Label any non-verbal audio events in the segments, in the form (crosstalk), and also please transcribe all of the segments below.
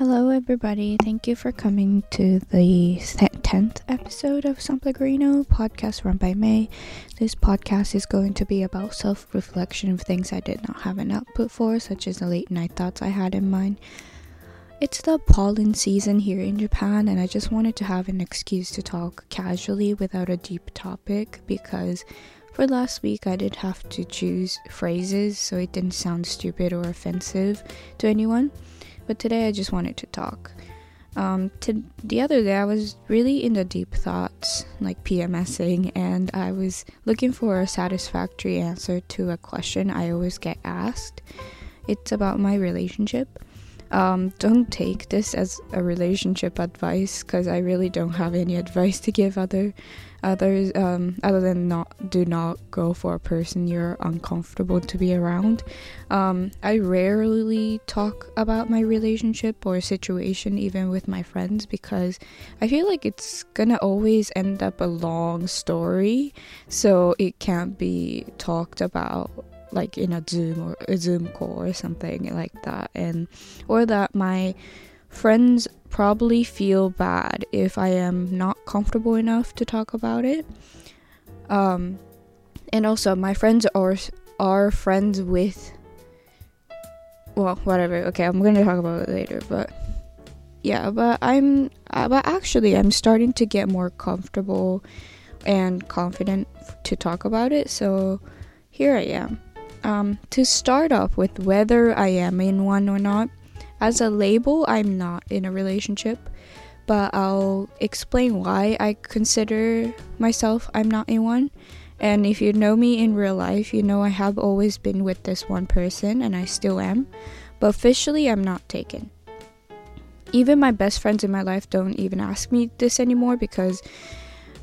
Hello, everybody. Thank you for coming to the 10th episode of San Pellegrino podcast run by May. This podcast is going to be about self reflection of things I did not have an output for, such as the late night thoughts I had in mind. It's the pollen season here in Japan, and I just wanted to have an excuse to talk casually without a deep topic because for last week I did have to choose phrases so it didn't sound stupid or offensive to anyone but today I just wanted to talk. Um, to, the other day I was really in the deep thoughts, like PMSing, and I was looking for a satisfactory answer to a question I always get asked. It's about my relationship. Um, don't take this as a relationship advice because I really don't have any advice to give other others um, other than not do not go for a person you're uncomfortable to be around. Um, i rarely talk about my relationship or situation even with my friends because i feel like it's gonna always end up a long story so it can't be talked about like in a zoom or a zoom call or something like that and or that my friends probably feel bad if I am not comfortable enough to talk about it. Um, and also, my friends are are friends with. Well, whatever. Okay, I'm gonna talk about it later, but yeah, but I'm, uh, but actually, I'm starting to get more comfortable and confident to talk about it. So here I am. Um, to start off with whether I am in one or not, as a label, I'm not in a relationship, but I'll explain why I consider myself I'm not in one. And if you know me in real life, you know I have always been with this one person and I still am. But officially, I'm not taken. Even my best friends in my life don't even ask me this anymore because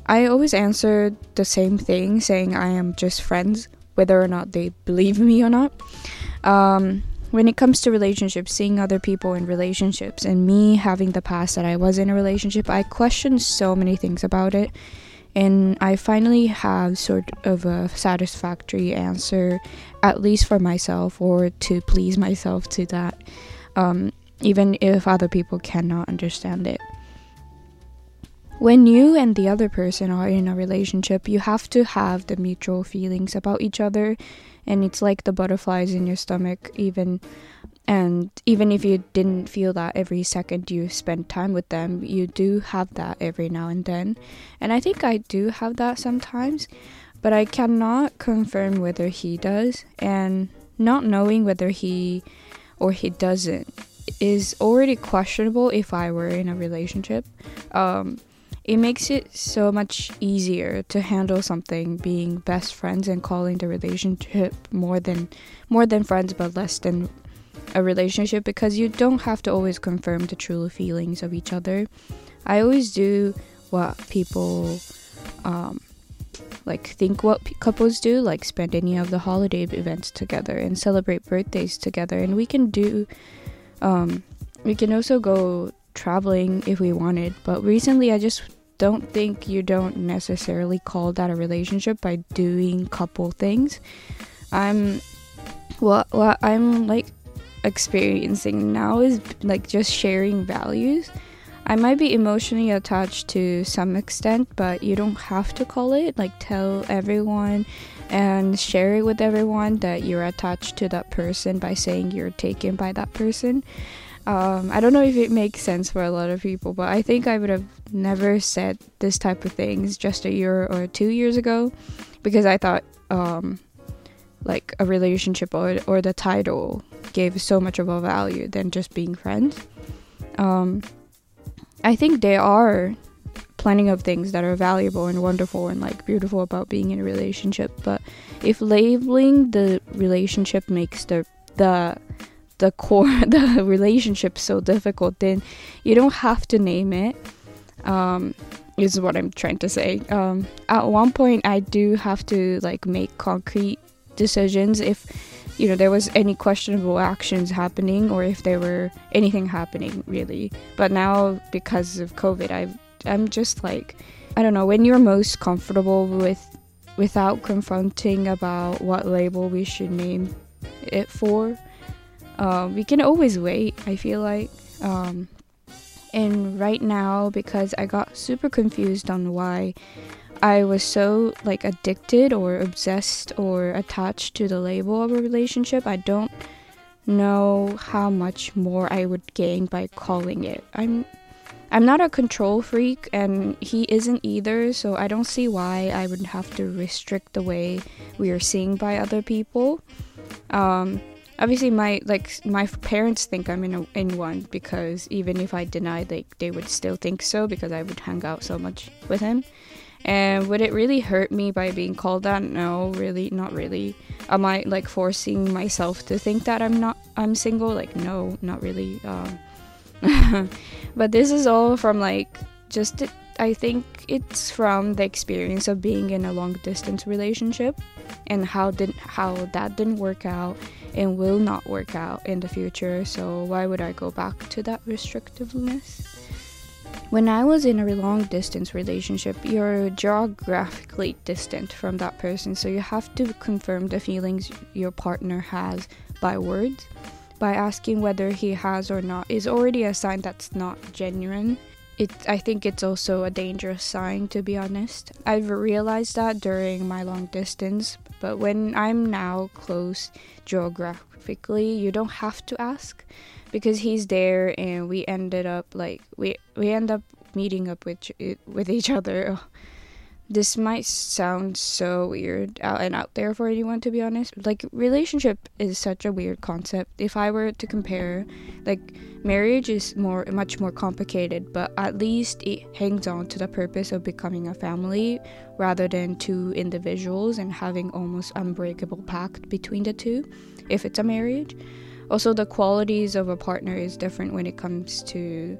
I always answer the same thing saying I am just friends, whether or not they believe me or not. Um, when it comes to relationships, seeing other people in relationships, and me having the past that I was in a relationship, I questioned so many things about it. And I finally have sort of a satisfactory answer, at least for myself, or to please myself to that, um, even if other people cannot understand it. When you and the other person are in a relationship, you have to have the mutual feelings about each other and it's like the butterflies in your stomach even and even if you didn't feel that every second you spend time with them you do have that every now and then. And i think i do have that sometimes but i cannot confirm whether he does and not knowing whether he or he doesn't is already questionable if i were in a relationship. Um, it makes it so much easier to handle something being best friends and calling the relationship more than more than friends but less than a relationship because you don't have to always confirm the true feelings of each other. I always do what people um, like think what p- couples do, like spend any of the holiday events together and celebrate birthdays together, and we can do. Um, we can also go traveling if we wanted, but recently I just don't think you don't necessarily call that a relationship by doing couple things. I'm what what I'm like experiencing now is like just sharing values. I might be emotionally attached to some extent, but you don't have to call it. Like tell everyone and share it with everyone that you're attached to that person by saying you're taken by that person. Um, I don't know if it makes sense for a lot of people, but I think I would have never said this type of things just a year or two years ago because I thought um, like a relationship or, or the title gave so much of a value than just being friends. Um, I think there are plenty of things that are valuable and wonderful and like beautiful about being in a relationship, but if labeling the relationship makes the the the core (laughs) the relationship so difficult then you don't have to name it um, is what i'm trying to say um, at one point i do have to like make concrete decisions if you know there was any questionable actions happening or if there were anything happening really but now because of covid i i'm just like i don't know when you're most comfortable with without confronting about what label we should name it for uh, we can always wait. I feel like Um, and right now, because I got super confused on why I was so like addicted or obsessed or attached to the label of a relationship, I don't know how much more I would gain by calling it. I'm I'm not a control freak and he isn't either, so I don't see why I would have to restrict the way we are seen by other people. Um, obviously my like my parents think I'm in a, in one because even if I deny like they would still think so because I would hang out so much with him. And would it really hurt me by being called that? No, really, not really. Am I like forcing myself to think that I'm not I'm single? Like no, not really. Um, (laughs) but this is all from like just I think it's from the experience of being in a long distance relationship and how did how that didn't work out and will not work out in the future. So why would I go back to that restrictiveness? When I was in a long distance relationship, you're geographically distant from that person, so you have to confirm the feelings your partner has by words. By asking whether he has or not is already a sign that's not genuine. It, I think it's also a dangerous sign, to be honest. I've realized that during my long distance, but when I'm now close geographically, you don't have to ask because he's there and we ended up like we we end up meeting up with with each other. (laughs) This might sound so weird out and out there for anyone to be honest. Like relationship is such a weird concept. If I were to compare like marriage is more much more complicated, but at least it hangs on to the purpose of becoming a family rather than two individuals and having almost unbreakable pact between the two if it's a marriage also the qualities of a partner is different when it comes to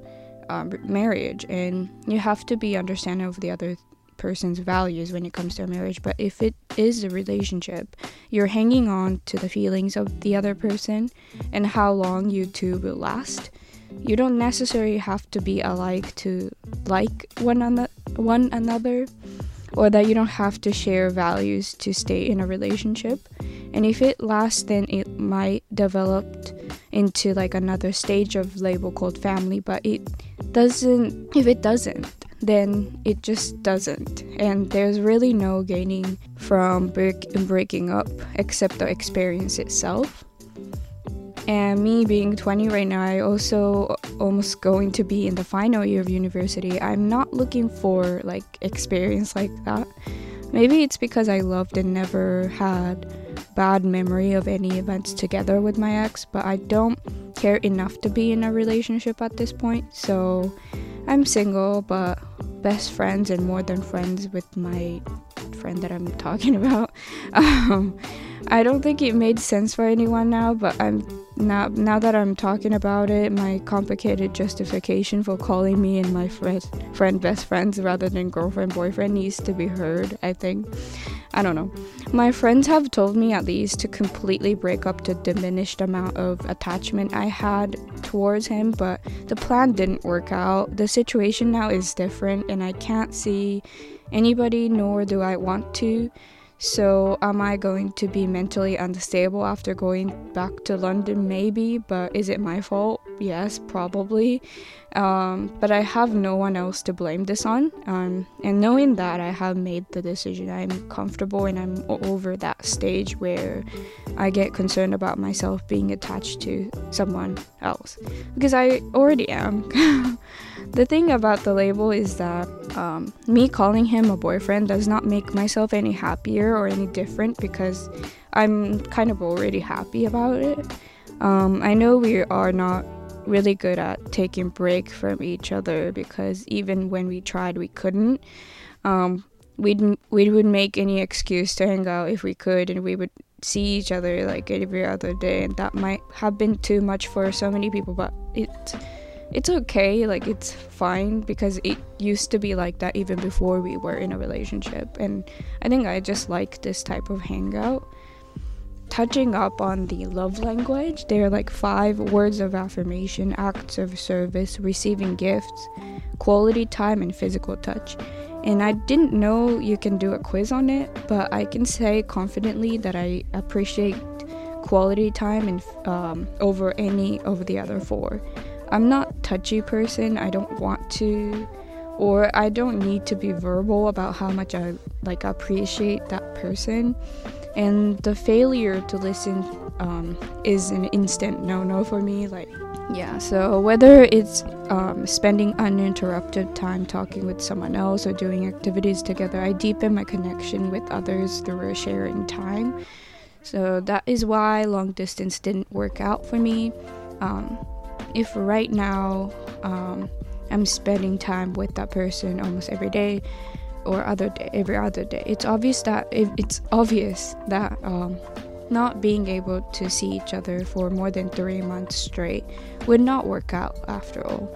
um, marriage and you have to be understanding of the other person's values when it comes to a marriage but if it is a relationship you're hanging on to the feelings of the other person and how long you two will last. You don't necessarily have to be alike to like one, another, one another or that you don't have to share values to stay in a relationship. And if it lasts then it might develop into like another stage of label called family but it doesn't if it doesn't then it just doesn't. And there's really no gaining from break, breaking up except the experience itself. And me being 20 right now i also almost going to be in the final year of university. I'm not looking for like experience like that. Maybe it's because i loved and never had bad memory of any events together with my ex, but I don't care enough to be in a relationship at this point. So I'm single, but best friends and more than friends with my friend that I'm (laughs) talking about. Um, I don't think it made sense for anyone now, but I'm now now that I'm talking about it, my complicated justification for calling me and my friend friend best friends rather than girlfriend boyfriend needs to be heard. I think. I don't know. My friends have told me at least to completely break up the diminished amount of attachment I had towards him, but the plan didn't work out. The situation now is different, and I can't see anybody, nor do I want to. So, am I going to be mentally unstable after going back to London? Maybe, but is it my fault? Yes, probably. Um, but I have no one else to blame this on. Um, and knowing that I have made the decision, I'm comfortable and I'm over that stage where I get concerned about myself being attached to someone else. Because I already am. (laughs) The thing about the label is that um, me calling him a boyfriend does not make myself any happier or any different because I'm kind of already happy about it. Um, I know we are not really good at taking break from each other because even when we tried, we couldn't. Um, we'd we would make any excuse to hang out if we could, and we would see each other like every other day, and that might have been too much for so many people. But it it's okay, like it's fine because it used to be like that even before we were in a relationship. And I think I just like this type of hangout. Touching up on the love language, there are like five words of affirmation, acts of service, receiving gifts, quality time, and physical touch. And I didn't know you can do a quiz on it, but I can say confidently that I appreciate quality time and um, over any of the other four. I'm not touchy person. I don't want to or I don't need to be verbal about how much I like appreciate that person. And the failure to listen um, is an instant no-no for me. Like, yeah. So whether it's um, spending uninterrupted time talking with someone else or doing activities together, I deepen my connection with others through sharing time. So that is why long distance didn't work out for me. Um, if right now um, I'm spending time with that person almost every day or other day, every other day. It's obvious that it's obvious that um, not being able to see each other for more than three months straight would not work out after all.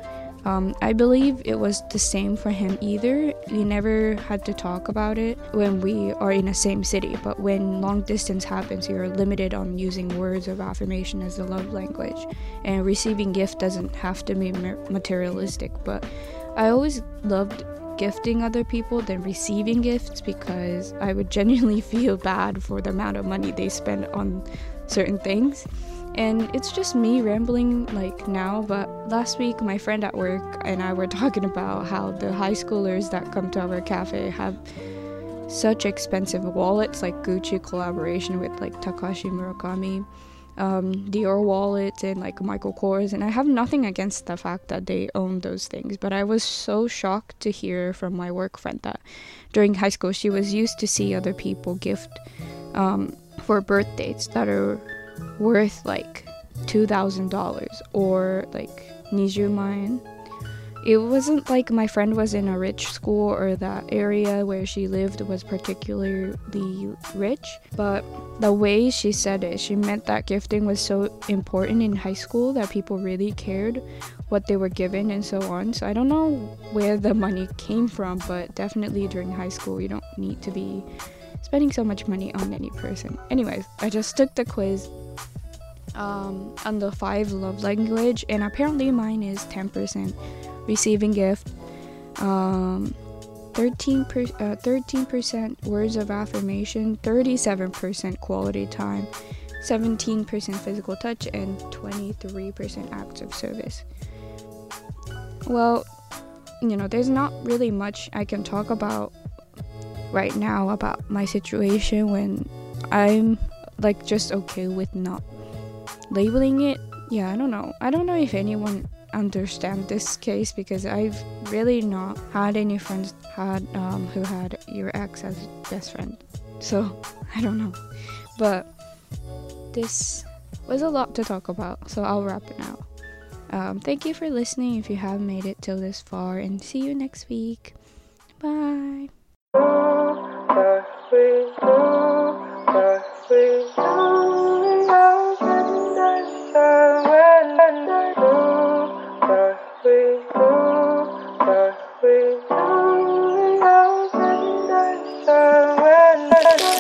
Um, I believe it was the same for him either. We never had to talk about it when we are in the same city, but when long distance happens, you're limited on using words of affirmation as a love language. And receiving gift doesn't have to be materialistic, but I always loved gifting other people than receiving gifts because I would genuinely (laughs) feel bad for the amount of money they spend on certain things. And it's just me rambling like now, but last week my friend at work and I were (laughs) talking about how the high schoolers that come to our cafe have such expensive wallets like Gucci collaboration with like Takashi Murakami, um, Dior wallets and like Michael Kors. And I have nothing against the fact that they own those things, but I was so shocked to hear from my work friend that during high school she was used to see other people gift um, for birthdays that are worth like $2,000 or like nijuman. It wasn't like my friend was in a rich school or that area where she lived was particularly rich, but the way she said it, she meant that gifting was so important in high school that people really cared what they were given and so on. So I don't know where the money came from, but definitely during high school, you don't need to be spending so much money on any person. Anyways, I just took the quiz um, on the five love language, and apparently mine is 10% receiving gift, um, 13 per, uh, 13% words of affirmation, 37% quality time, 17% physical touch, and 23% acts of service. Well, you know, there's not really much I can talk about right now about my situation when I'm like just okay with not labeling it yeah i don't know i don't know if anyone understand this case because i've really not had any friends had um, who had your ex as best friend. So (laughs) i don't know. But this was a lot to talk about so i'll wrap it now. Um, thank you for listening if you have made it till this far and see you next week. Bye